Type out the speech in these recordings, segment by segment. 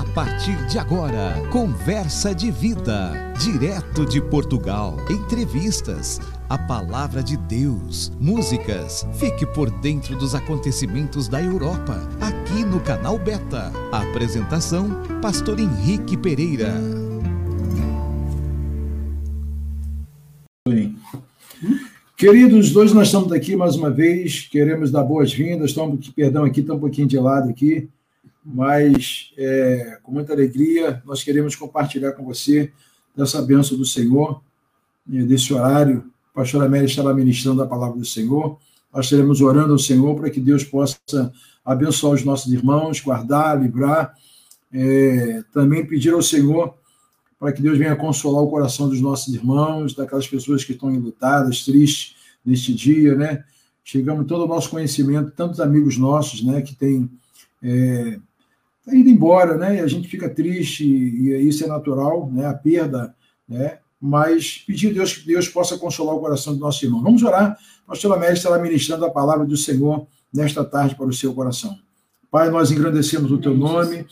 A partir de agora, Conversa de Vida. Direto de Portugal. Entrevistas. A palavra de Deus. Músicas. Fique por dentro dos acontecimentos da Europa. Aqui no canal Beta. Apresentação: Pastor Henrique Pereira. Queridos, dois nós estamos aqui mais uma vez, queremos dar boas-vindas, estamos, perdão aqui, está um pouquinho de lado aqui, mas é, com muita alegria nós queremos compartilhar com você dessa bênção do Senhor, desse horário. A pastora Amélia estará ministrando a palavra do Senhor. Nós estaremos orando ao Senhor para que Deus possa abençoar os nossos irmãos, guardar, livrar. É, também pedir ao Senhor para que Deus venha consolar o coração dos nossos irmãos, daquelas pessoas que estão enlutadas, tristes neste dia, né? Chegamos todo o nosso conhecimento, tantos amigos nossos, né, que têm é, tá indo embora, né? E a gente fica triste e isso é natural, né? A perda, né? Mas pedir a Deus que Deus possa consolar o coração do nosso irmão. Vamos orar. Pastora Média estará ministrando a palavra do Senhor nesta tarde para o seu coração. Pai, nós engrandecemos o teu nome.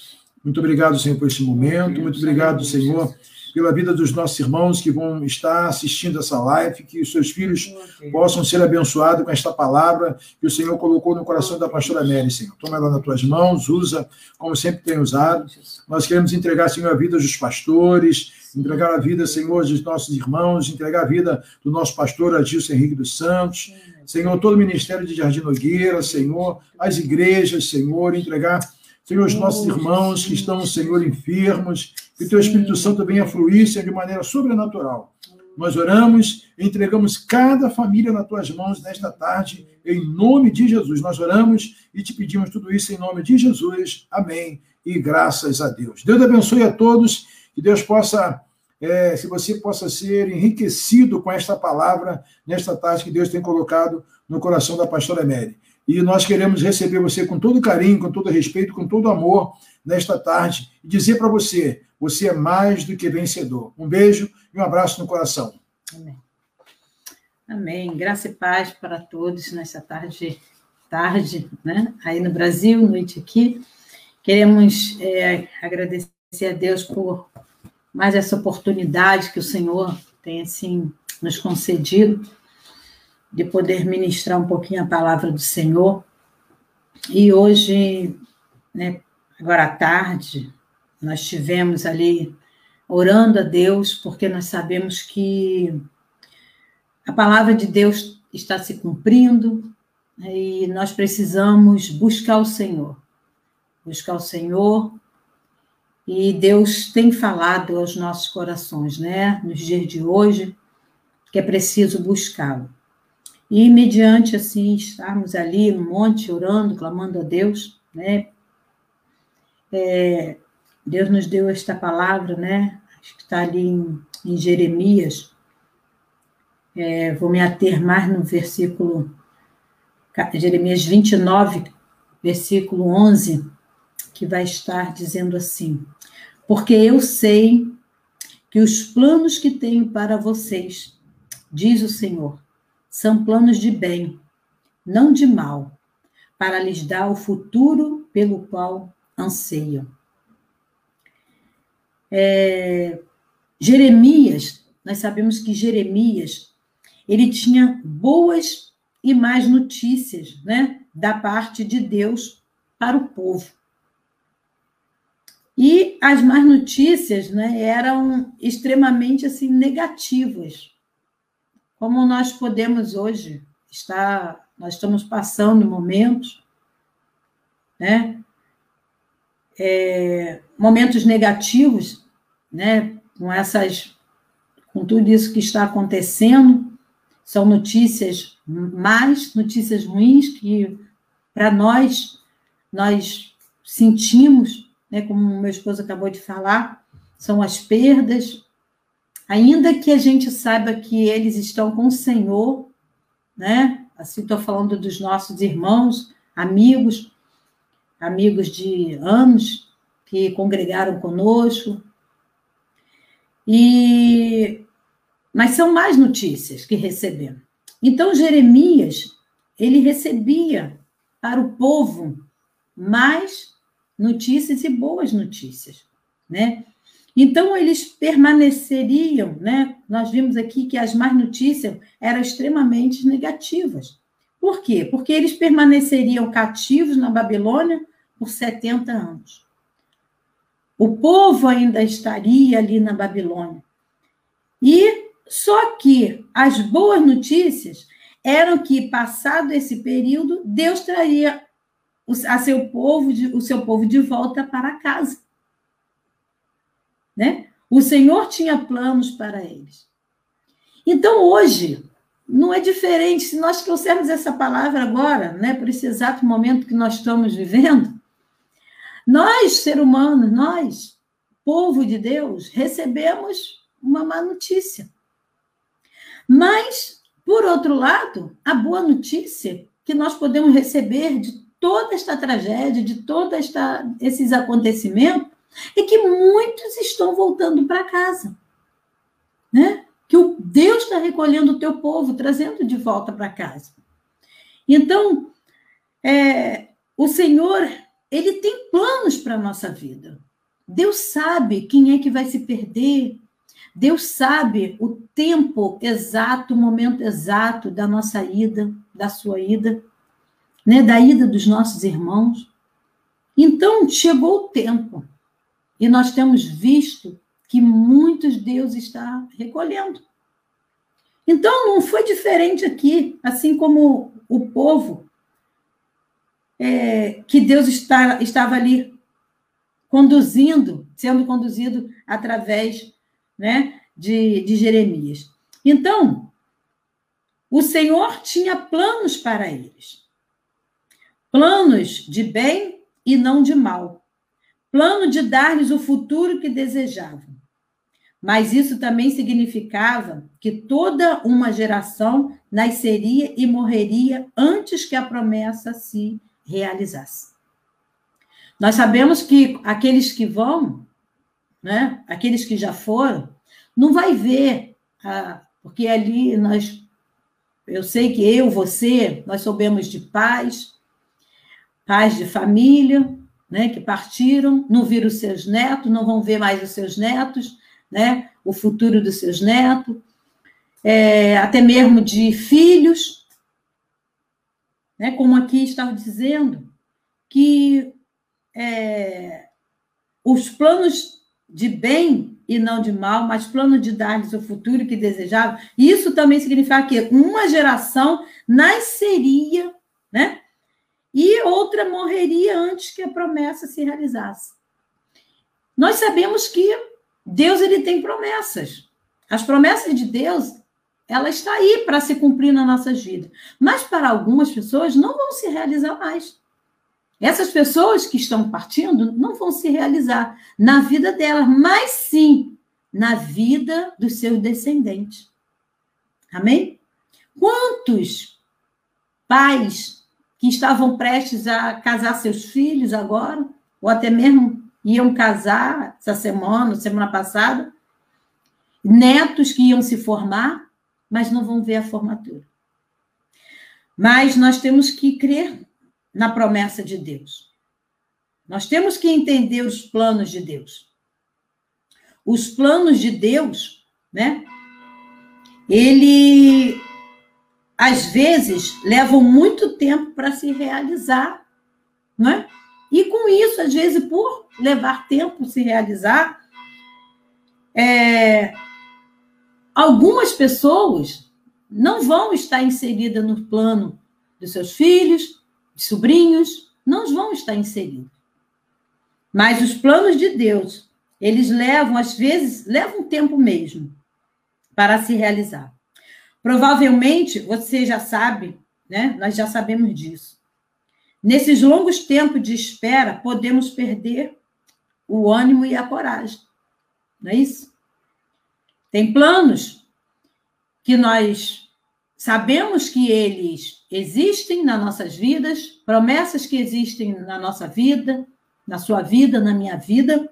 Muito obrigado, Senhor, por esse momento. Muito obrigado, Senhor, pela vida dos nossos irmãos que vão estar assistindo essa live, que os seus filhos possam ser abençoados com esta palavra que o Senhor colocou no coração da pastora Mary, Senhor. Toma ela nas tuas mãos, usa como sempre tem usado. Nós queremos entregar, Senhor, a vida dos pastores, entregar a vida, Senhor, dos nossos irmãos, entregar a vida do nosso pastor Adilson Henrique dos Santos, Senhor, todo o ministério de Jardim Nogueira, Senhor, as igrejas, Senhor, entregar Senhor, os nossos irmãos que estão, Senhor, enfermos, que o teu Espírito Santo venha fluir, de maneira sobrenatural. Nós oramos, entregamos cada família nas tuas mãos nesta tarde, em nome de Jesus. Nós oramos e te pedimos tudo isso em nome de Jesus. Amém. E graças a Deus. Deus abençoe a todos, que Deus possa, é, se você possa ser enriquecido com esta palavra nesta tarde que Deus tem colocado no coração da pastora Mary. E nós queremos receber você com todo carinho, com todo respeito, com todo amor nesta tarde e dizer para você: você é mais do que vencedor. Um beijo e um abraço no coração. Amém. Amém. Graça e paz para todos nessa tarde, tarde, né? Aí no Brasil, noite aqui. Queremos é, agradecer a Deus por mais essa oportunidade que o Senhor tem assim nos concedido de poder ministrar um pouquinho a palavra do Senhor. E hoje, né, agora à tarde, nós tivemos ali orando a Deus, porque nós sabemos que a palavra de Deus está se cumprindo né, e nós precisamos buscar o Senhor. Buscar o Senhor. E Deus tem falado aos nossos corações, né, nos dias de hoje, que é preciso buscá-lo. E mediante assim estarmos ali no monte orando, clamando a Deus, né? É, Deus nos deu esta palavra, né? Acho que está ali em, em Jeremias. É, vou me ater mais no versículo Jeremias 29, versículo 11, que vai estar dizendo assim: Porque eu sei que os planos que tenho para vocês, diz o Senhor, são planos de bem, não de mal, para lhes dar o futuro pelo qual anseiam. É, Jeremias, nós sabemos que Jeremias, ele tinha boas e más notícias, né, da parte de Deus para o povo. E as más notícias, né, eram extremamente assim negativas como nós podemos hoje estar, nós estamos passando momentos, né? É, momentos negativos, né? Com essas, com tudo isso que está acontecendo, são notícias mais, notícias ruins que para nós nós sentimos, né? Como meu esposo acabou de falar, são as perdas, ainda que a gente saiba que eles estão com o Senhor, né? Assim, estou falando dos nossos irmãos, amigos, amigos de anos que congregaram conosco. E mas são mais notícias que recebemos. Então Jeremias, ele recebia para o povo mais notícias e boas notícias, né? Então, eles permaneceriam, né? Nós vimos aqui que as más notícias eram extremamente negativas. Por quê? Porque eles permaneceriam cativos na Babilônia por 70 anos. O povo ainda estaria ali na Babilônia. E só que as boas notícias eram que, passado esse período, Deus traria a seu povo, o seu povo de volta para casa. Né? O Senhor tinha planos para eles. Então, hoje, não é diferente. Se nós trouxermos essa palavra agora, né, por esse exato momento que nós estamos vivendo, nós, ser humanos, nós, povo de Deus, recebemos uma má notícia. Mas, por outro lado, a boa notícia que nós podemos receber de toda esta tragédia, de todos esses acontecimentos, é que muitos estão voltando para casa. Né? Que o Deus está recolhendo o teu povo, trazendo de volta para casa. Então, é, o Senhor, ele tem planos para a nossa vida. Deus sabe quem é que vai se perder. Deus sabe o tempo exato, o momento exato da nossa ida, da sua ida, né, da ida dos nossos irmãos. Então, chegou o tempo. E nós temos visto que muitos Deus está recolhendo. Então, não foi diferente aqui, assim como o povo é, que Deus está, estava ali conduzindo, sendo conduzido através né, de, de Jeremias. Então, o Senhor tinha planos para eles. Planos de bem e não de mal plano de dar-lhes o futuro que desejavam. Mas isso também significava que toda uma geração nasceria e morreria antes que a promessa se realizasse. Nós sabemos que aqueles que vão, né, aqueles que já foram, não vai ver, ah, porque ali nós, eu sei que eu, você, nós soubemos de paz, paz de família, né, que partiram, não viram os seus netos, não vão ver mais os seus netos, né, o futuro dos seus netos, é, até mesmo de filhos, né, como aqui estava dizendo, que é, os planos de bem e não de mal, mas plano de dar-lhes o futuro que desejavam, isso também significa que uma geração nasceria, né? e outra morreria antes que a promessa se realizasse. Nós sabemos que Deus ele tem promessas. As promessas de Deus, ela está aí para se cumprir na nossa vida. Mas para algumas pessoas não vão se realizar mais. Essas pessoas que estão partindo não vão se realizar na vida delas, mas sim na vida dos seus descendentes. Amém? Quantos pais que estavam prestes a casar seus filhos agora, ou até mesmo iam casar essa semana, semana passada, netos que iam se formar, mas não vão ver a formatura. Mas nós temos que crer na promessa de Deus. Nós temos que entender os planos de Deus. Os planos de Deus, né? Ele às vezes, levam muito tempo para se realizar, não é? E com isso, às vezes, por levar tempo se realizar, é, algumas pessoas não vão estar inseridas no plano dos seus filhos, de sobrinhos, não vão estar inseridos. Mas os planos de Deus, eles levam, às vezes, levam tempo mesmo para se realizar. Provavelmente você já sabe, né? Nós já sabemos disso. Nesses longos tempos de espera, podemos perder o ânimo e a coragem. Não é isso? Tem planos que nós sabemos que eles existem nas nossas vidas, promessas que existem na nossa vida, na sua vida, na minha vida,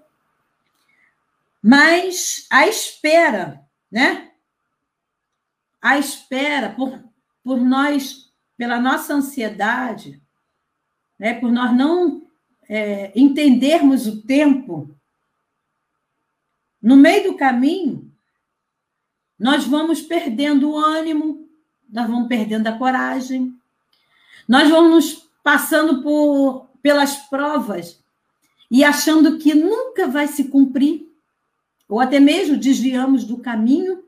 mas a espera, né? a espera por, por nós, pela nossa ansiedade, né, por nós não é, entendermos o tempo, no meio do caminho, nós vamos perdendo o ânimo, nós vamos perdendo a coragem, nós vamos passando por, pelas provas e achando que nunca vai se cumprir, ou até mesmo desviamos do caminho,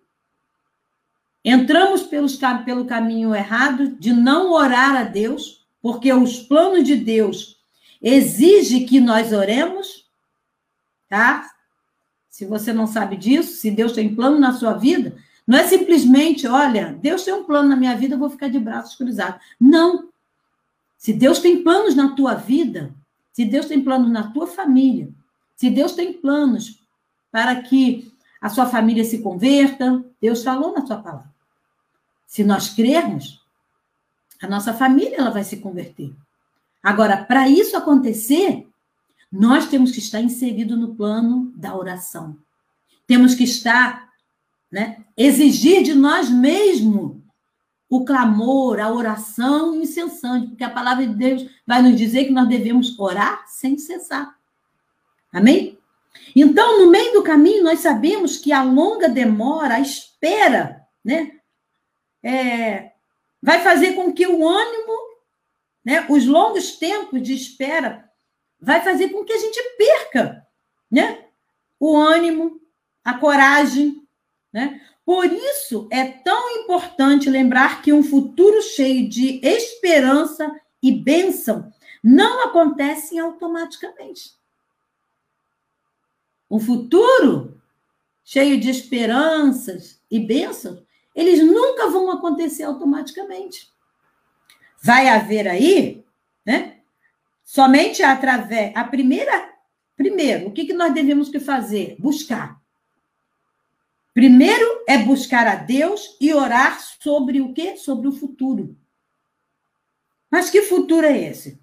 entramos pelos, pelo caminho errado de não orar a Deus, porque os planos de Deus exigem que nós oremos, tá? Se você não sabe disso, se Deus tem plano na sua vida, não é simplesmente, olha, Deus tem um plano na minha vida, eu vou ficar de braços cruzados. Não. Se Deus tem planos na tua vida, se Deus tem planos na tua família, se Deus tem planos para que a sua família se converta, Deus falou na sua palavra. Se nós crermos, a nossa família ela vai se converter. Agora, para isso acontecer, nós temos que estar inserido no plano da oração. Temos que estar né? Exigir de nós mesmos o clamor, a oração incessante, porque a palavra de Deus vai nos dizer que nós devemos orar sem cessar. Amém? Então, no meio do caminho, nós sabemos que a longa demora, a espera, né? É, vai fazer com que o ânimo, né? Os longos tempos de espera vai fazer com que a gente perca, né? O ânimo, a coragem, né? Por isso é tão importante lembrar que um futuro cheio de esperança e bênção não acontece automaticamente. Um futuro cheio de esperanças e bênçãos, eles nunca vão acontecer automaticamente. Vai haver aí, né? Somente através. A primeira. Primeiro, o que, que nós devemos que fazer? Buscar. Primeiro é buscar a Deus e orar sobre o quê? Sobre o futuro. Mas que futuro é esse?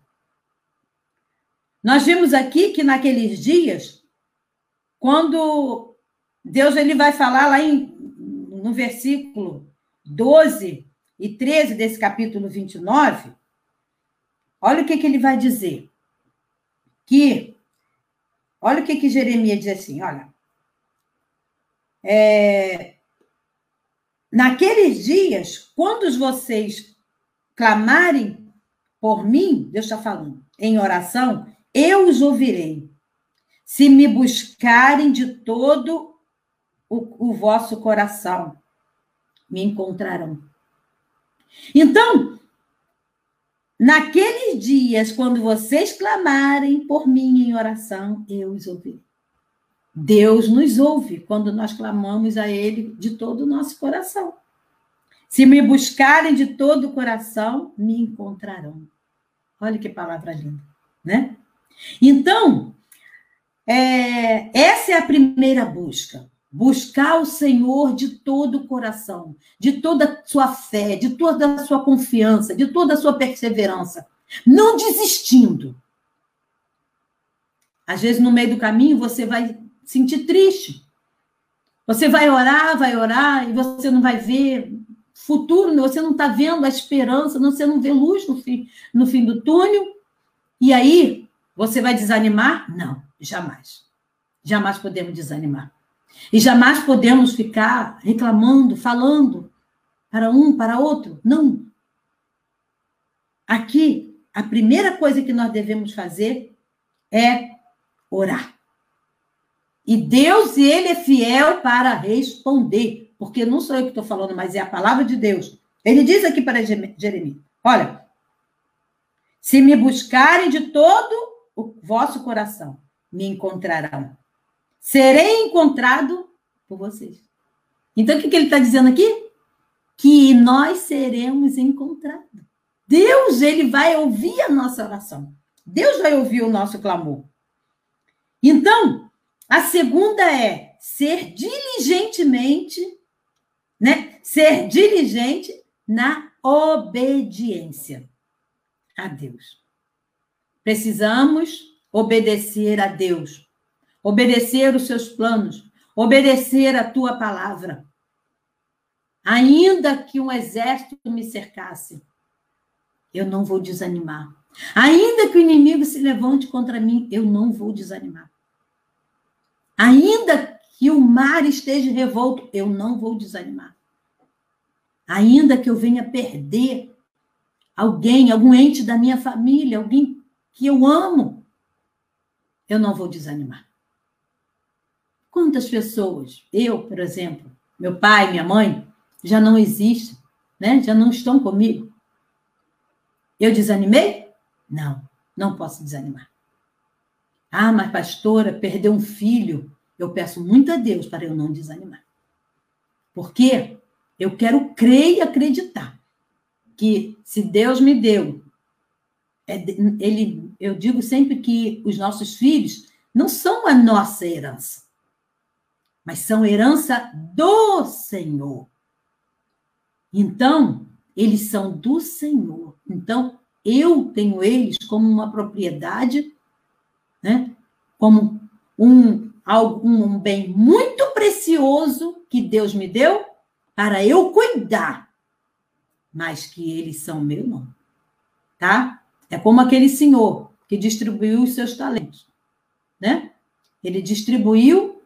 Nós vimos aqui que naqueles dias, quando Deus ele vai falar lá em, no versículo 12 e 13 desse capítulo 29, olha o que, que ele vai dizer. Que, olha o que, que Jeremias diz assim, olha, é, naqueles dias, quando vocês clamarem por mim, Deus está falando, em oração, eu os ouvirei. Se me buscarem de todo o, o vosso coração, me encontrarão. Então, naqueles dias, quando vocês clamarem por mim em oração, eu os ouvirei. Deus nos ouve quando nós clamamos a Ele de todo o nosso coração. Se me buscarem de todo o coração, me encontrarão. Olha que palavra linda, né? Então, é, essa é a primeira busca. Buscar o Senhor de todo o coração, de toda a sua fé, de toda a sua confiança, de toda a sua perseverança. Não desistindo. Às vezes, no meio do caminho, você vai sentir triste. Você vai orar, vai orar, e você não vai ver futuro, você não está vendo a esperança, você não vê luz no fim, no fim do túnel. E aí, você vai desanimar? Não, jamais. Jamais podemos desanimar. E jamais podemos ficar reclamando, falando para um, para outro. Não. Aqui, a primeira coisa que nós devemos fazer é orar. E Deus, ele é fiel para responder, porque não sou eu que estou falando, mas é a palavra de Deus. Ele diz aqui para Jeremias: Olha, se me buscarem de todo o vosso coração, me encontrarão. Serei encontrado por vocês. Então, o que, que ele está dizendo aqui? Que nós seremos encontrados. Deus, ele vai ouvir a nossa oração. Deus vai ouvir o nosso clamor. Então, a segunda é ser diligentemente, né? Ser diligente na obediência a Deus. Precisamos obedecer a Deus, obedecer os seus planos, obedecer a tua palavra. Ainda que um exército me cercasse, eu não vou desanimar. Ainda que o inimigo se levante contra mim, eu não vou desanimar. Ainda que o mar esteja revolto, eu não vou desanimar. Ainda que eu venha perder alguém, algum ente da minha família, alguém que eu amo, eu não vou desanimar. Quantas pessoas, eu, por exemplo, meu pai, minha mãe, já não existem, né? já não estão comigo. Eu desanimei? Não, não posso desanimar. Ah, mas pastora, perdeu um filho. Eu peço muito a Deus para eu não desanimar. Porque eu quero crer e acreditar que se Deus me deu, é, ele, eu digo sempre que os nossos filhos não são a nossa herança, mas são herança do Senhor. Então, eles são do Senhor. Então, eu tenho eles como uma propriedade, né? como um, um bem muito precioso que Deus me deu para eu cuidar, mas que eles são meu não. Tá? É como aquele senhor que distribuiu os seus talentos, né? Ele distribuiu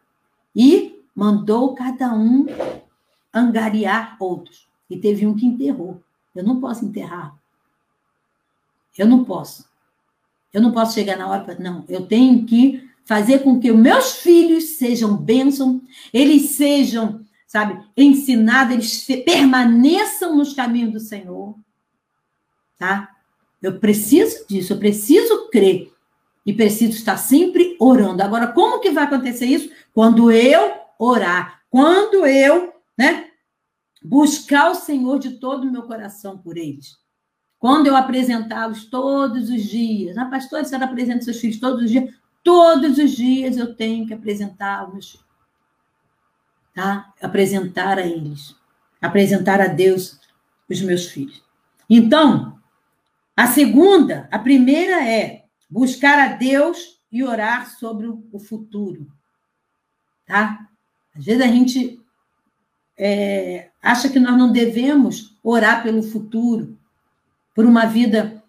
e mandou cada um angariar outros. E teve um que enterrou. Eu não posso enterrar. Eu não posso. Eu não posso chegar na hora para. Não, eu tenho que fazer com que os meus filhos sejam bênção, eles sejam, sabe, ensinados, eles permaneçam nos caminhos do Senhor. Tá? Eu preciso disso, eu preciso crer e preciso estar sempre orando. Agora, como que vai acontecer isso? Quando eu orar, quando eu, né, buscar o Senhor de todo o meu coração por eles. Quando eu apresentá-los todos os dias, ah, pastor, você apresenta seus filhos todos os dias? Todos os dias eu tenho que apresentar os meus filhos. Tá? Apresentar a eles. Apresentar a Deus os meus filhos. Então, a segunda, a primeira é buscar a Deus e orar sobre o futuro. Tá? Às vezes a gente é, acha que nós não devemos orar pelo futuro, por uma vida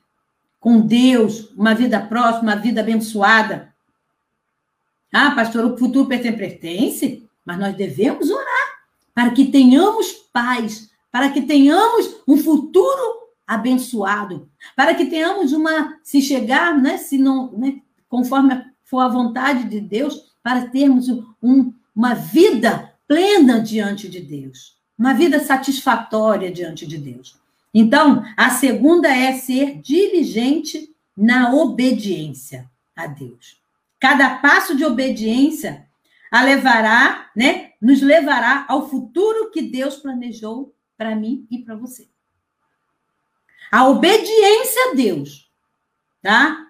com Deus, uma vida próxima, uma vida abençoada. Ah, pastor, o futuro pertence, mas nós devemos orar para que tenhamos paz, para que tenhamos um futuro abençoado, para que tenhamos uma, se chegar, né, se não, né, conforme for a vontade de Deus, para termos um, uma vida plena diante de Deus, uma vida satisfatória diante de Deus. Então, a segunda é ser diligente na obediência a Deus. Cada passo de obediência a levará, né, nos levará ao futuro que Deus planejou para mim e para você. A obediência a Deus, tá?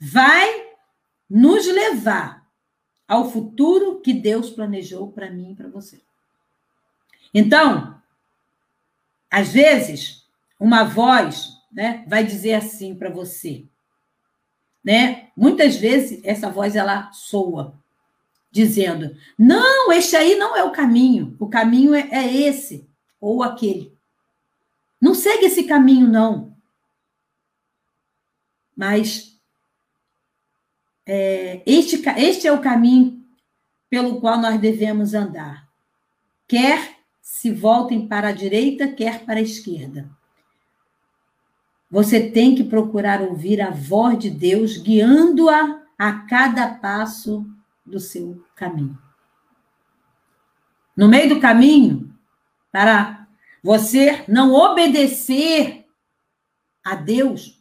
Vai nos levar ao futuro que Deus planejou para mim e para você. Então, às vezes, uma voz né, vai dizer assim para você. Né? Muitas vezes, essa voz ela soa, dizendo: não, este aí não é o caminho, o caminho é, é esse ou aquele. Não segue esse caminho, não. Mas é, este, este é o caminho pelo qual nós devemos andar. Quer se voltem para a direita, quer para a esquerda. Você tem que procurar ouvir a voz de Deus guiando-a a cada passo do seu caminho. No meio do caminho, para você não obedecer a Deus,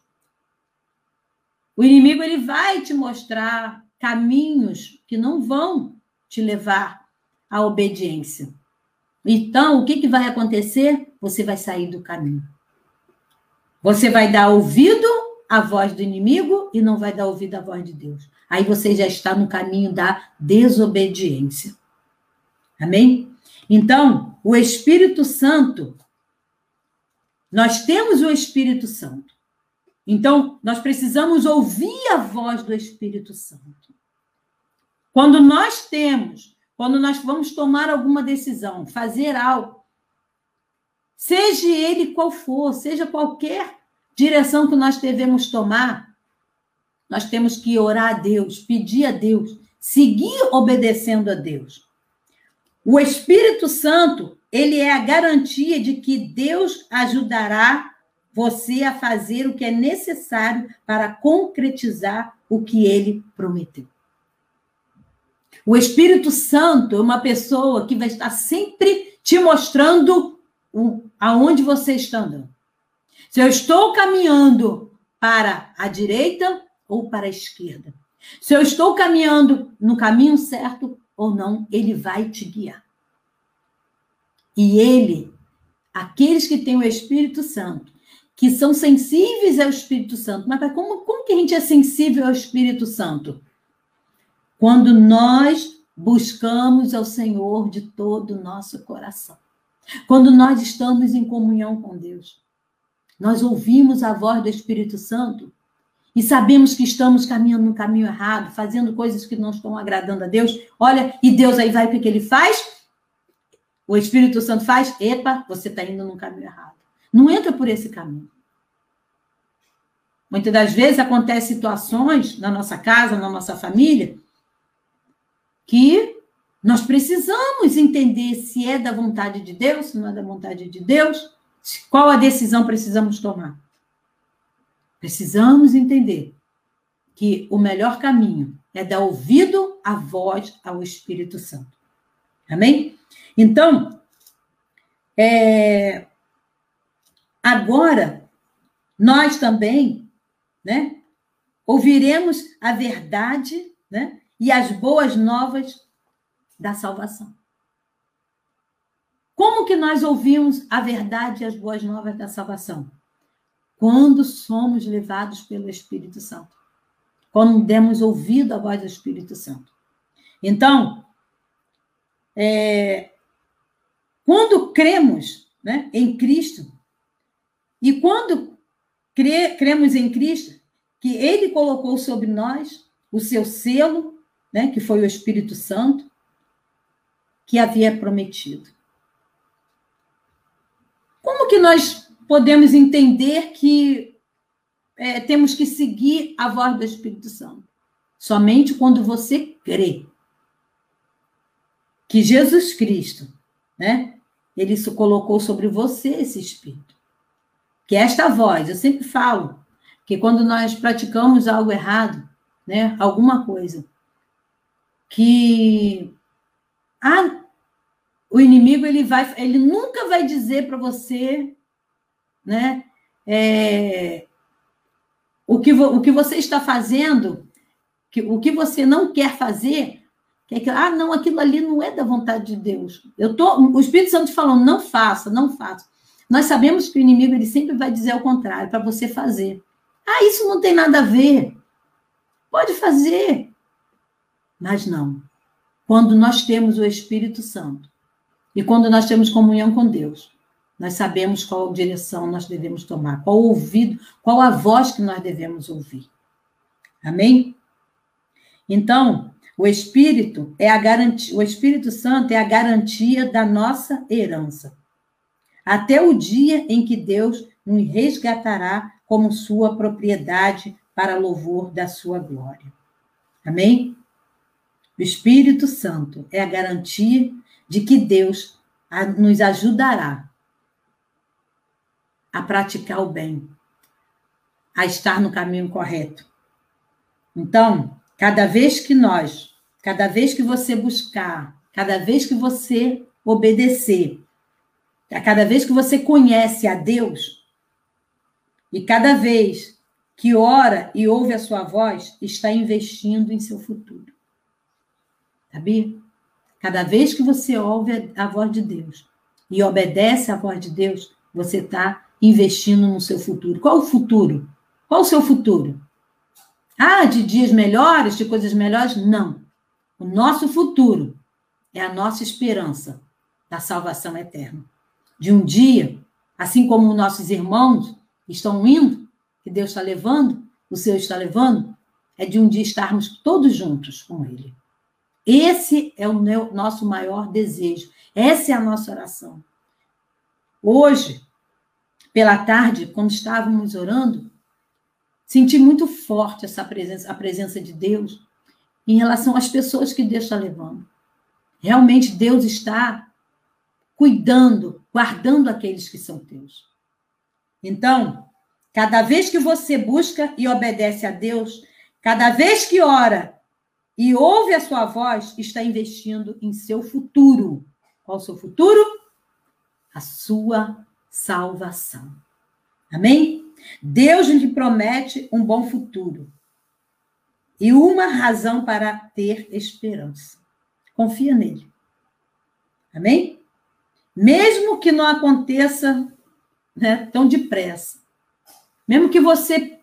o inimigo ele vai te mostrar caminhos que não vão te levar à obediência. Então, o que, que vai acontecer? Você vai sair do caminho. Você vai dar ouvido à voz do inimigo e não vai dar ouvido à voz de Deus. Aí você já está no caminho da desobediência. Amém? Então, o Espírito Santo, nós temos o Espírito Santo. Então, nós precisamos ouvir a voz do Espírito Santo. Quando nós temos, quando nós vamos tomar alguma decisão, fazer algo, seja ele qual for, seja qualquer direção que nós devemos tomar, nós temos que orar a Deus, pedir a Deus, seguir obedecendo a Deus. O Espírito Santo, ele é a garantia de que Deus ajudará você a fazer o que é necessário para concretizar o que ele prometeu. O Espírito Santo é uma pessoa que vai estar sempre te mostrando aonde você está andando. Se eu estou caminhando para a direita ou para a esquerda. Se eu estou caminhando no caminho certo ou não, ele vai te guiar. E ele, aqueles que têm o Espírito Santo, que são sensíveis ao Espírito Santo, mas como, como que a gente é sensível ao Espírito Santo? Quando nós buscamos ao Senhor de todo o nosso coração. Quando nós estamos em comunhão com Deus. Nós ouvimos a voz do Espírito Santo e sabemos que estamos caminhando no caminho errado, fazendo coisas que não estão agradando a Deus. Olha, e Deus aí vai, o que ele faz? O Espírito Santo faz, epa, você está indo no caminho errado. Não entra por esse caminho. Muitas das vezes acontecem situações na nossa casa, na nossa família, que nós precisamos entender se é da vontade de Deus, se não é da vontade de Deus, qual a decisão precisamos tomar. Precisamos entender que o melhor caminho é dar ouvido à voz ao Espírito Santo. Amém? Então, é, agora, nós também, né, ouviremos a verdade, né, e as boas novas da salvação. Como que nós ouvimos a verdade e as boas novas da salvação? Quando somos levados pelo Espírito Santo. Quando demos ouvido à voz do Espírito Santo. Então, é, quando cremos né, em Cristo, e quando cre, cremos em Cristo, que Ele colocou sobre nós o seu selo, né, que foi o Espírito Santo, que havia prometido. Como que nós podemos entender que é, temos que seguir a voz do Espírito Santo? Somente quando você crê que Jesus Cristo, né, ele colocou sobre você esse Espírito. Que esta voz, eu sempre falo, que quando nós praticamos algo errado, né, alguma coisa, que ah, o inimigo ele vai, ele nunca vai dizer para você, né, é, o que o que você está fazendo, que, o que você não quer fazer, que é que, ah, não, aquilo ali não é da vontade de Deus. Eu tô, o Espírito Santo falou, não faça, não faça. Nós sabemos que o inimigo ele sempre vai dizer o contrário, para você fazer. Ah, isso não tem nada a ver. Pode fazer. Mas não. Quando nós temos o Espírito Santo e quando nós temos comunhão com Deus, nós sabemos qual direção nós devemos tomar, qual ouvido, qual a voz que nós devemos ouvir. Amém? Então, o Espírito é a garantia, o Espírito Santo é a garantia da nossa herança. Até o dia em que Deus nos resgatará como sua propriedade para louvor da sua glória. Amém? O Espírito Santo é a garantia de que Deus nos ajudará a praticar o bem, a estar no caminho correto. Então, cada vez que nós, cada vez que você buscar, cada vez que você obedecer, cada vez que você conhece a Deus, e cada vez que ora e ouve a sua voz, está investindo em seu futuro. Sabia? Cada vez que você ouve a voz de Deus e obedece à voz de Deus, você está investindo no seu futuro. Qual o futuro? Qual o seu futuro? Ah, de dias melhores, de coisas melhores? Não. O nosso futuro é a nossa esperança da salvação eterna. De um dia, assim como nossos irmãos estão indo, que Deus está levando, o Senhor está levando, é de um dia estarmos todos juntos com Ele. Esse é o meu, nosso maior desejo. Essa é a nossa oração. Hoje, pela tarde, quando estávamos orando, senti muito forte essa presença, a presença de Deus em relação às pessoas que Deus está levando. Realmente Deus está cuidando, guardando aqueles que são teus. Então, cada vez que você busca e obedece a Deus, cada vez que ora e ouve a sua voz, está investindo em seu futuro. Qual o seu futuro? A sua salvação. Amém? Deus lhe promete um bom futuro e uma razão para ter esperança. Confia nele. Amém? Mesmo que não aconteça né, tão depressa, mesmo que você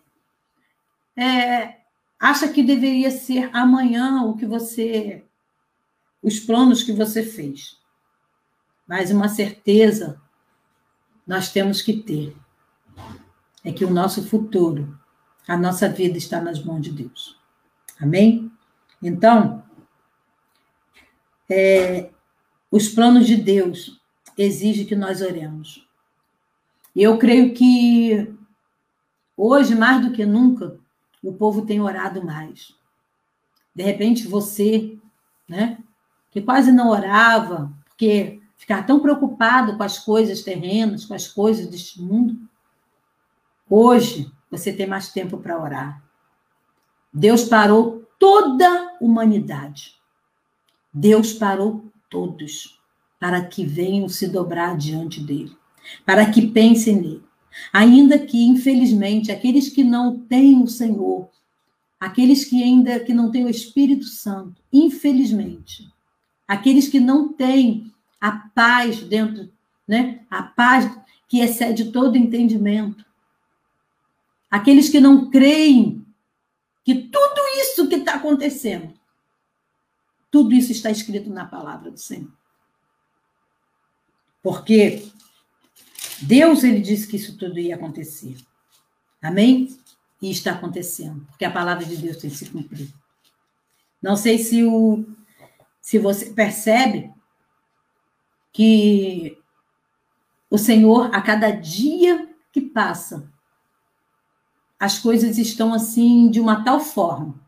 é, acha que deveria ser amanhã o que você, os planos que você fez, mas uma certeza nós temos que ter é que o nosso futuro, a nossa vida está nas mãos de Deus. Amém? Então, é, os planos de Deus exigem que nós oremos. Eu creio que hoje, mais do que nunca, o povo tem orado mais. De repente, você, né, que quase não orava, porque ficar tão preocupado com as coisas terrenas, com as coisas deste mundo, hoje você tem mais tempo para orar. Deus parou toda a humanidade. Deus parou todos para que venham se dobrar diante dele, para que pensem nele. Ainda que, infelizmente, aqueles que não têm o Senhor, aqueles que ainda que não têm o Espírito Santo, infelizmente, aqueles que não têm a paz dentro, né? A paz que excede todo entendimento. Aqueles que não creem que tudo isso que está acontecendo, tudo isso está escrito na palavra do Senhor. Porque Deus, ele disse que isso tudo ia acontecer. Amém? E está acontecendo, porque a palavra de Deus tem se cumprido. Não sei se, o, se você percebe que o Senhor, a cada dia que passa, as coisas estão assim de uma tal forma,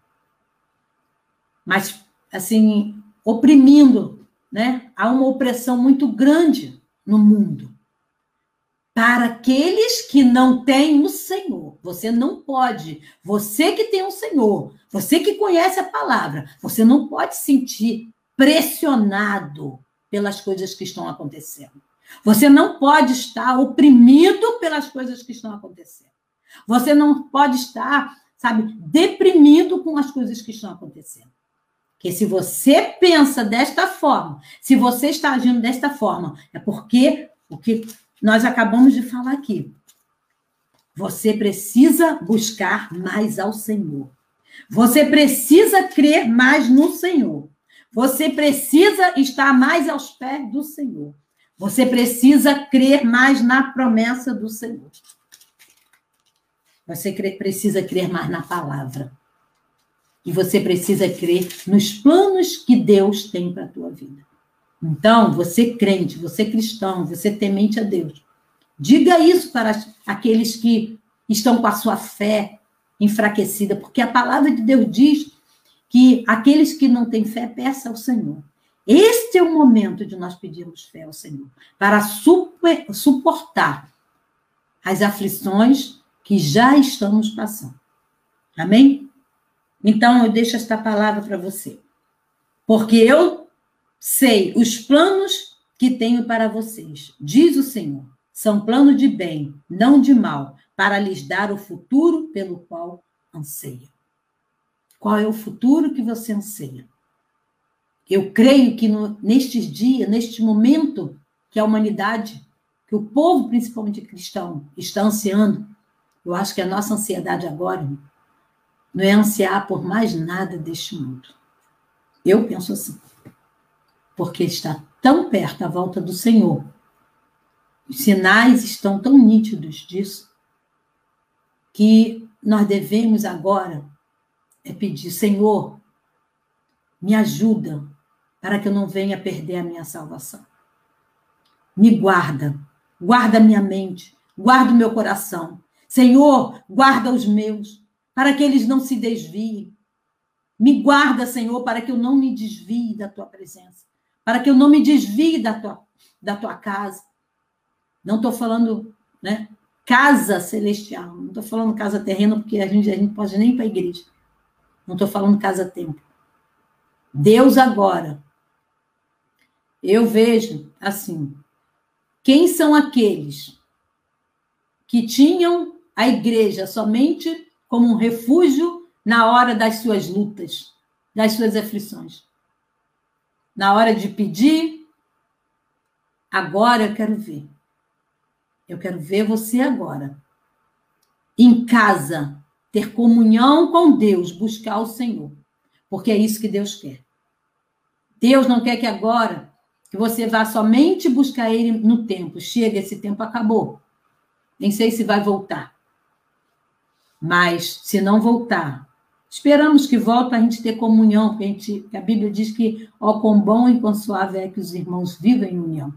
mas assim oprimindo, né? Há uma opressão muito grande no mundo. Para aqueles que não têm o Senhor, você não pode. Você que tem o Senhor, você que conhece a palavra, você não pode sentir pressionado pelas coisas que estão acontecendo. Você não pode estar oprimido pelas coisas que estão acontecendo. Você não pode estar, sabe, deprimido com as coisas que estão acontecendo. Porque se você pensa desta forma, se você está agindo desta forma, é porque o que nós acabamos de falar aqui. Você precisa buscar mais ao Senhor. Você precisa crer mais no Senhor. Você precisa estar mais aos pés do Senhor. Você precisa crer mais na promessa do Senhor. Você precisa crer mais na palavra. E você precisa crer nos planos que Deus tem para a tua vida. Então, você crente, você cristão, você temente a Deus, diga isso para aqueles que estão com a sua fé enfraquecida, porque a palavra de Deus diz que aqueles que não têm fé, peça ao Senhor. Este é o momento de nós pedirmos fé ao Senhor, para super, suportar as aflições que já estamos passando. Amém? Então, eu deixo esta palavra para você. Porque eu sei os planos que tenho para vocês, diz o Senhor. São planos de bem, não de mal, para lhes dar o futuro pelo qual anseia. Qual é o futuro que você anseia? Eu creio que no, nestes dias, neste momento que a humanidade, que o povo, principalmente cristão, está ansiando, eu acho que a nossa ansiedade agora não é ansiar por mais nada deste mundo. Eu penso assim. Porque está tão perto a volta do Senhor. Os sinais estão tão nítidos disso que nós devemos agora é pedir, Senhor, me ajuda para que eu não venha perder a minha salvação. Me guarda, guarda minha mente, guarda o meu coração. Senhor, guarda os meus, para que eles não se desviem. Me guarda, Senhor, para que eu não me desvie da tua presença, para que eu não me desvie da tua, da tua casa. Não estou falando, né? Casa celestial, não estou falando casa terrena, porque a gente, a gente pode nem ir para a igreja. Não estou falando casa-templo. Deus agora. Eu vejo assim: quem são aqueles que tinham a igreja somente como um refúgio na hora das suas lutas, das suas aflições? Na hora de pedir, agora eu quero ver. Eu quero ver você agora. Em casa, ter comunhão com Deus, buscar o Senhor. Porque é isso que Deus quer. Deus não quer que agora que você vá somente buscar ele no tempo. Chega, esse tempo acabou. Nem sei se vai voltar. Mas se não voltar, esperamos que volte para a gente ter comunhão, porque a, gente, a Bíblia diz que ó quão bom e quão suave é que os irmãos vivem em união.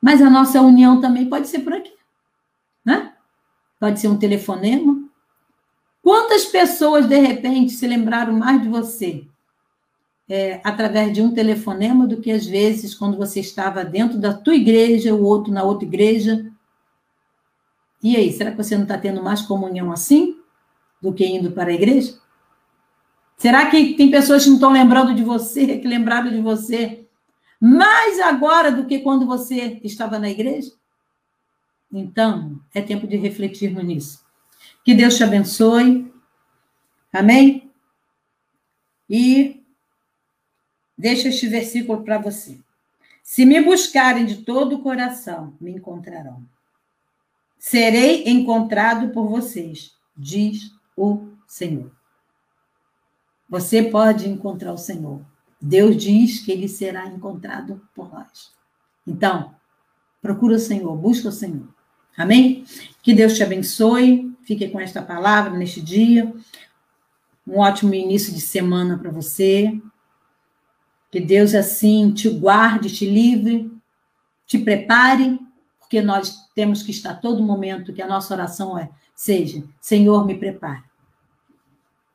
Mas a nossa união também pode ser por aqui, né? Pode ser um telefonema. Quantas pessoas, de repente, se lembraram mais de você é, através de um telefonema do que, às vezes, quando você estava dentro da tua igreja, o outro na outra igreja? E aí, será que você não está tendo mais comunhão assim do que indo para a igreja? Será que tem pessoas que não estão lembrando de você, que lembraram de você mais agora do que quando você estava na igreja? Então, é tempo de refletirmos nisso. Que Deus te abençoe. Amém? E deixa este versículo para você. Se me buscarem de todo o coração, me encontrarão. Serei encontrado por vocês, diz o Senhor. Você pode encontrar o Senhor. Deus diz que ele será encontrado por nós. Então, procura o Senhor, busca o Senhor. Amém? Que Deus te abençoe. Fique com esta palavra neste dia. Um ótimo início de semana para você. Que Deus assim te guarde, te livre, te prepare, porque nós temos que estar todo momento que a nossa oração é seja, Senhor, me prepare.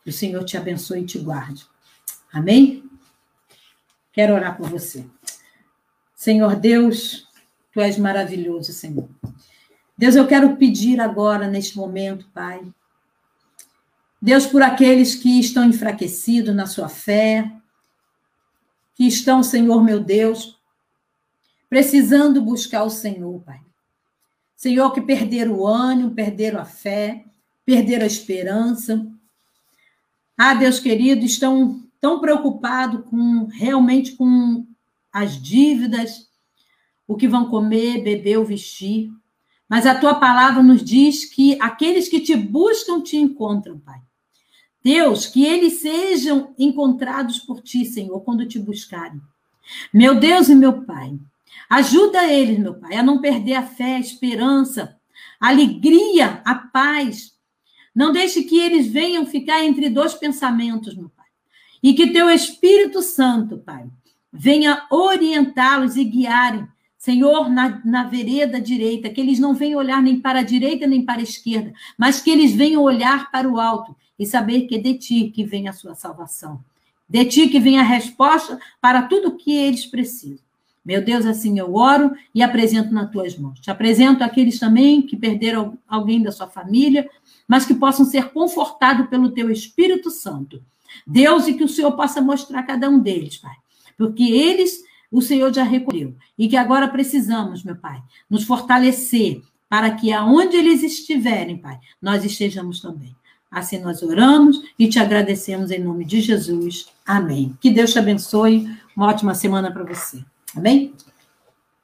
Que o Senhor te abençoe e te guarde. Amém? Quero orar por você. Senhor Deus, tu és maravilhoso, Senhor. Deus, eu quero pedir agora, neste momento, Pai. Deus, por aqueles que estão enfraquecidos na sua fé, que estão, Senhor meu Deus, precisando buscar o Senhor, Pai. Senhor, que perderam o ânimo, perderam a fé, perderam a esperança. Ah, Deus querido, estão tão preocupados com realmente com as dívidas, o que vão comer, beber ou vestir. Mas a tua palavra nos diz que aqueles que te buscam te encontram, Pai. Deus, que eles sejam encontrados por ti, Senhor, quando te buscarem. Meu Deus e meu Pai, ajuda eles, meu Pai, a não perder a fé, a esperança, a alegria, a paz. Não deixe que eles venham ficar entre dois pensamentos, meu Pai. E que teu Espírito Santo, Pai, venha orientá-los e guiarem, Senhor, na, na vereda direita, que eles não venham olhar nem para a direita nem para a esquerda, mas que eles venham olhar para o alto e saber que é de ti que vem a sua salvação. De ti que vem a resposta para tudo o que eles precisam. Meu Deus, assim eu oro e apresento nas tuas mãos. Te apresento aqueles também que perderam alguém da sua família, mas que possam ser confortados pelo teu Espírito Santo. Deus, e que o Senhor possa mostrar a cada um deles, Pai. Porque eles, o Senhor já recolheu. E que agora precisamos, meu Pai, nos fortalecer para que aonde eles estiverem, Pai, nós estejamos também. Assim nós oramos e te agradecemos em nome de Jesus. Amém. Que Deus te abençoe. Uma ótima semana para você. Amém?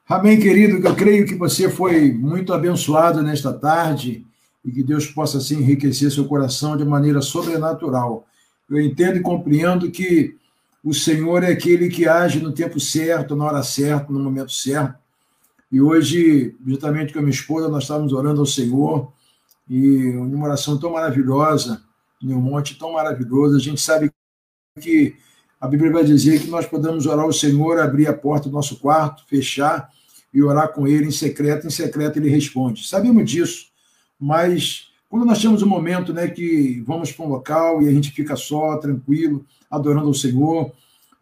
Amém, querido. Eu creio que você foi muito abençoado nesta tarde e que Deus possa assim enriquecer seu coração de maneira sobrenatural. Eu entendo e compreendo que o Senhor é aquele que age no tempo certo, na hora certa, no momento certo. E hoje, juntamente com a minha esposa, nós estávamos orando ao Senhor e uma oração tão maravilhosa, em um monte tão maravilhoso. A gente sabe que a Bíblia vai dizer que nós podemos orar ao Senhor, abrir a porta do nosso quarto, fechar, e orar com ele em secreto, em secreto ele responde. Sabemos disso, mas quando nós temos um momento né, que vamos para um local e a gente fica só, tranquilo, adorando o Senhor,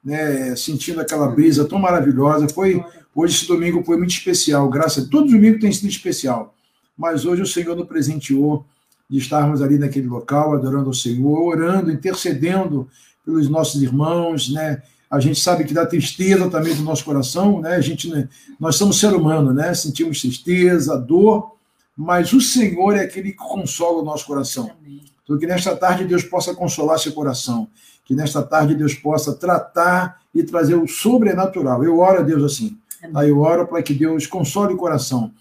né, sentindo aquela brisa tão maravilhosa, foi hoje esse domingo foi muito especial, graças a todo domingo tem sido especial, mas hoje o Senhor nos presenteou de estarmos ali naquele local, adorando o Senhor, orando, intercedendo pelos nossos irmãos, né? A gente sabe que dá tristeza também do nosso coração, né? A gente, né? nós somos ser humano, né? Sentimos tristeza, dor, mas o Senhor é aquele que consola o nosso coração. Então, que nesta tarde Deus possa consolar seu coração, que nesta tarde Deus possa tratar e trazer o sobrenatural. Eu oro a Deus assim. Tá? Eu oro para que Deus console o coração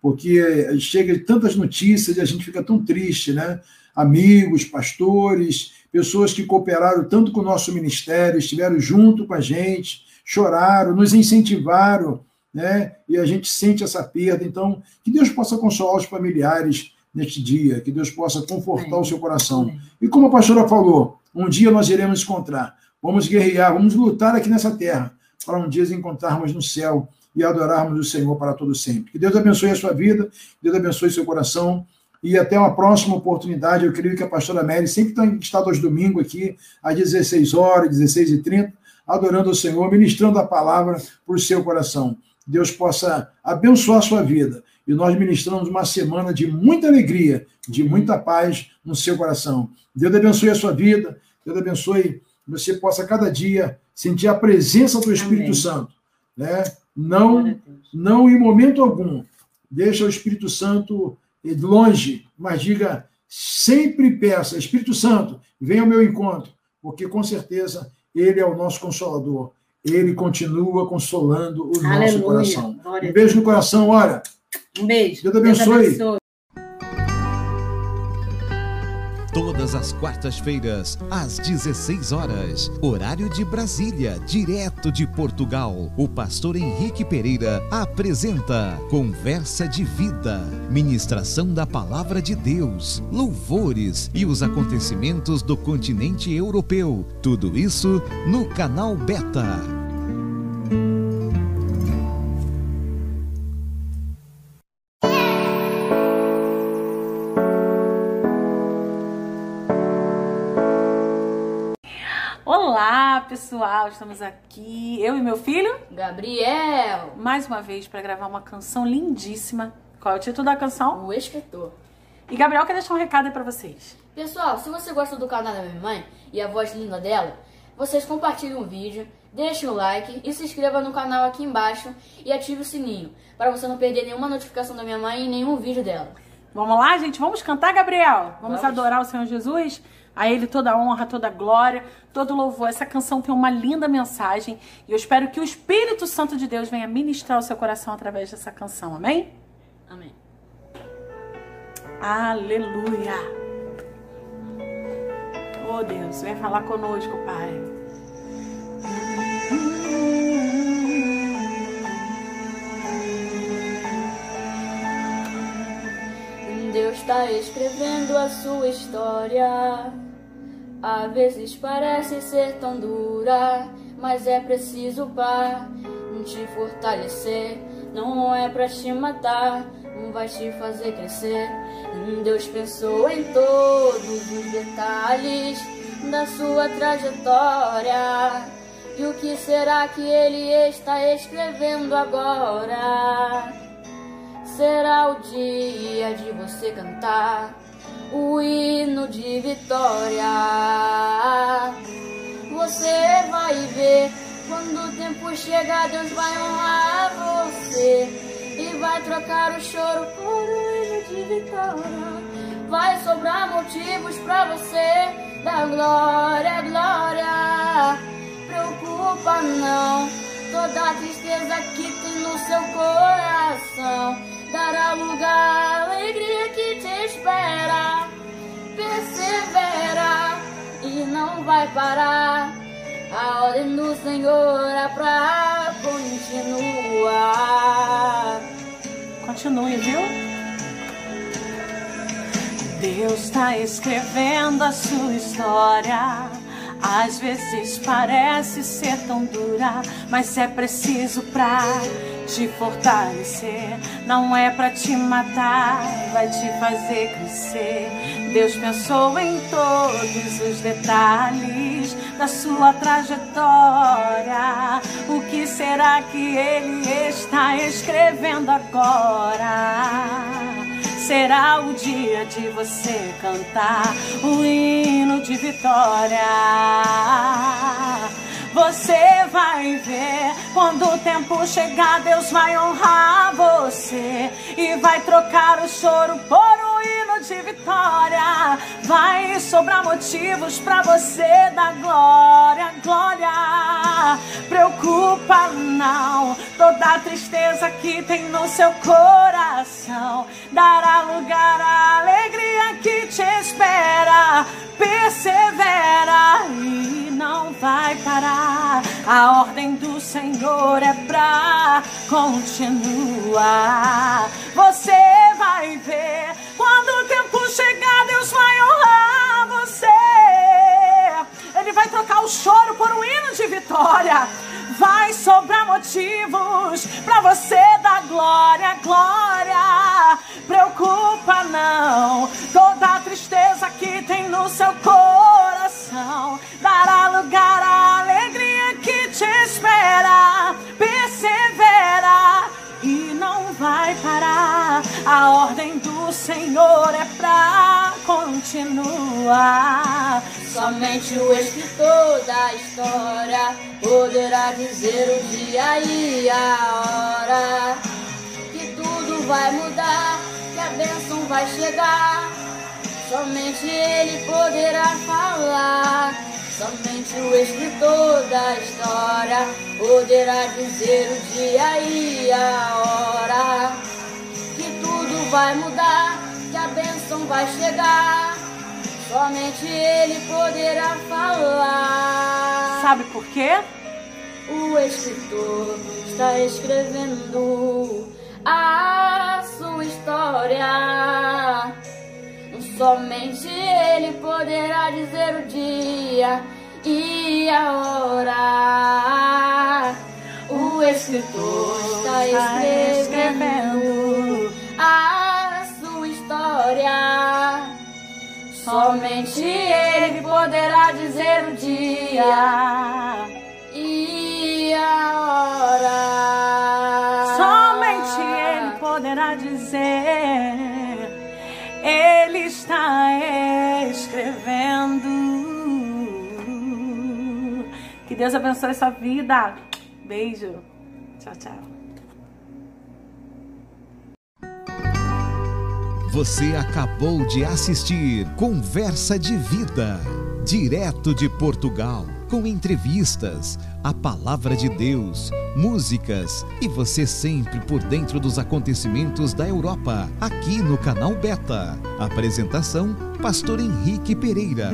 porque chega tantas notícias e a gente fica tão triste, né? Amigos, pastores, pessoas que cooperaram tanto com o nosso ministério, estiveram junto com a gente, choraram, nos incentivaram, né? E a gente sente essa perda. Então, que Deus possa consolar os familiares neste dia, que Deus possa confortar o seu coração. E como a pastora falou, um dia nós iremos encontrar. Vamos guerrear, vamos lutar aqui nessa terra, para um dia encontrarmos no céu e adorarmos o Senhor para todo sempre. Que Deus abençoe a sua vida, Deus abençoe seu coração. E até uma próxima oportunidade. Eu creio que a pastora Mary sempre estado aos domingos aqui, às 16 horas, 16 e 30 adorando o Senhor, ministrando a palavra por seu coração. Deus possa abençoar a sua vida. E nós ministramos uma semana de muita alegria, de muita paz no seu coração. Deus abençoe a sua vida, Deus abençoe você possa cada dia sentir a presença do Espírito Amém. Santo, né? Não, não em momento algum deixa o Espírito Santo longe, mas diga sempre peça, Espírito Santo, venha ao meu encontro, porque com certeza ele é o nosso consolador. Ele continua consolando o Aleluia. nosso coração. Um beijo no coração, olha. Um beijo. Deus abençoe. Deus abençoe as quartas-feiras, às 16 horas, horário de Brasília, direto de Portugal. O pastor Henrique Pereira apresenta Conversa de Vida, ministração da palavra de Deus, louvores e os acontecimentos do continente europeu. Tudo isso no canal Beta. Estamos aqui, eu e meu filho Gabriel, mais uma vez para gravar uma canção lindíssima. Qual é o título da canção? O Escritor. E Gabriel quer deixar um recado aí para vocês. Pessoal, se você gosta do canal da minha mãe e a voz linda dela, vocês compartilhem o vídeo, deixem o like e se inscreva no canal aqui embaixo e ative o sininho para você não perder nenhuma notificação da minha mãe e nenhum vídeo dela. Vamos lá, gente? Vamos cantar, Gabriel? Vamos, Vamos. adorar o Senhor Jesus? A Ele toda honra, toda glória, todo louvor. Essa canção tem uma linda mensagem e eu espero que o Espírito Santo de Deus venha ministrar o seu coração através dessa canção. Amém? Amém. Aleluia. Oh Deus, vem falar conosco, Pai. Está escrevendo a sua história. Às vezes parece ser tão dura, mas é preciso para te fortalecer. Não é pra te matar, não vai te fazer crescer. Deus pensou em todos os detalhes da sua trajetória. E o que será que ele está escrevendo agora? Será o dia de você cantar o hino de vitória. Você vai ver quando o tempo chegar, Deus vai honrar você e vai trocar o choro por um hino de vitória. Vai sobrar motivos para você dar glória, glória. Preocupa não, toda a tristeza que tem no seu coração à alegria que te espera. Persevera e não vai parar. A ordem do Senhor é pra continuar. Continue, viu? Deus está escrevendo a sua história. Às vezes parece ser tão dura, mas é preciso pra te fortalecer. Não é pra te matar, vai te fazer crescer. Deus pensou em todos os detalhes da sua trajetória. O que será que ele está escrevendo agora? será o dia de você cantar o hino de vitória. Você vai ver. Quando o tempo chegar, Deus vai honrar você e vai trocar o choro por um de vitória. Vai sobrar motivos para você dar glória, glória. Preocupa não, toda tristeza que tem no seu coração dará lugar à alegria que te espera. Persevera e não vai parar. A ordem do Senhor é pra continuar. Você vai ver quando o tempo chegar, Deus vai honrar você. Ele vai trocar o choro por um hino de vitória. Vai sobrar motivos para você dar glória, glória. Preocupa não, toda a tristeza que tem no seu coração dará lugar à alegria que te espera. Persevera e não vai parar. A ordem do Senhor é pra continuar. Somente o escritor da história poderá dizer o dia e a hora que tudo vai mudar, que a bênção vai chegar. Somente ele poderá falar. Somente o escritor da história poderá dizer o dia e a hora que tudo vai mudar, que a bênção vai chegar. Somente ele poderá falar. Sabe por quê? O escritor está escrevendo a sua história. Somente ele poderá dizer o dia e a hora. O escritor está escrevendo a sua história. Somente ele poderá dizer o dia e a hora. Somente ele poderá dizer. Ele está escrevendo. Que Deus abençoe sua vida. Beijo. Tchau, tchau. Você acabou de assistir Conversa de Vida, direto de Portugal, com entrevistas, a palavra de Deus, músicas e você sempre por dentro dos acontecimentos da Europa, aqui no canal Beta. Apresentação: Pastor Henrique Pereira.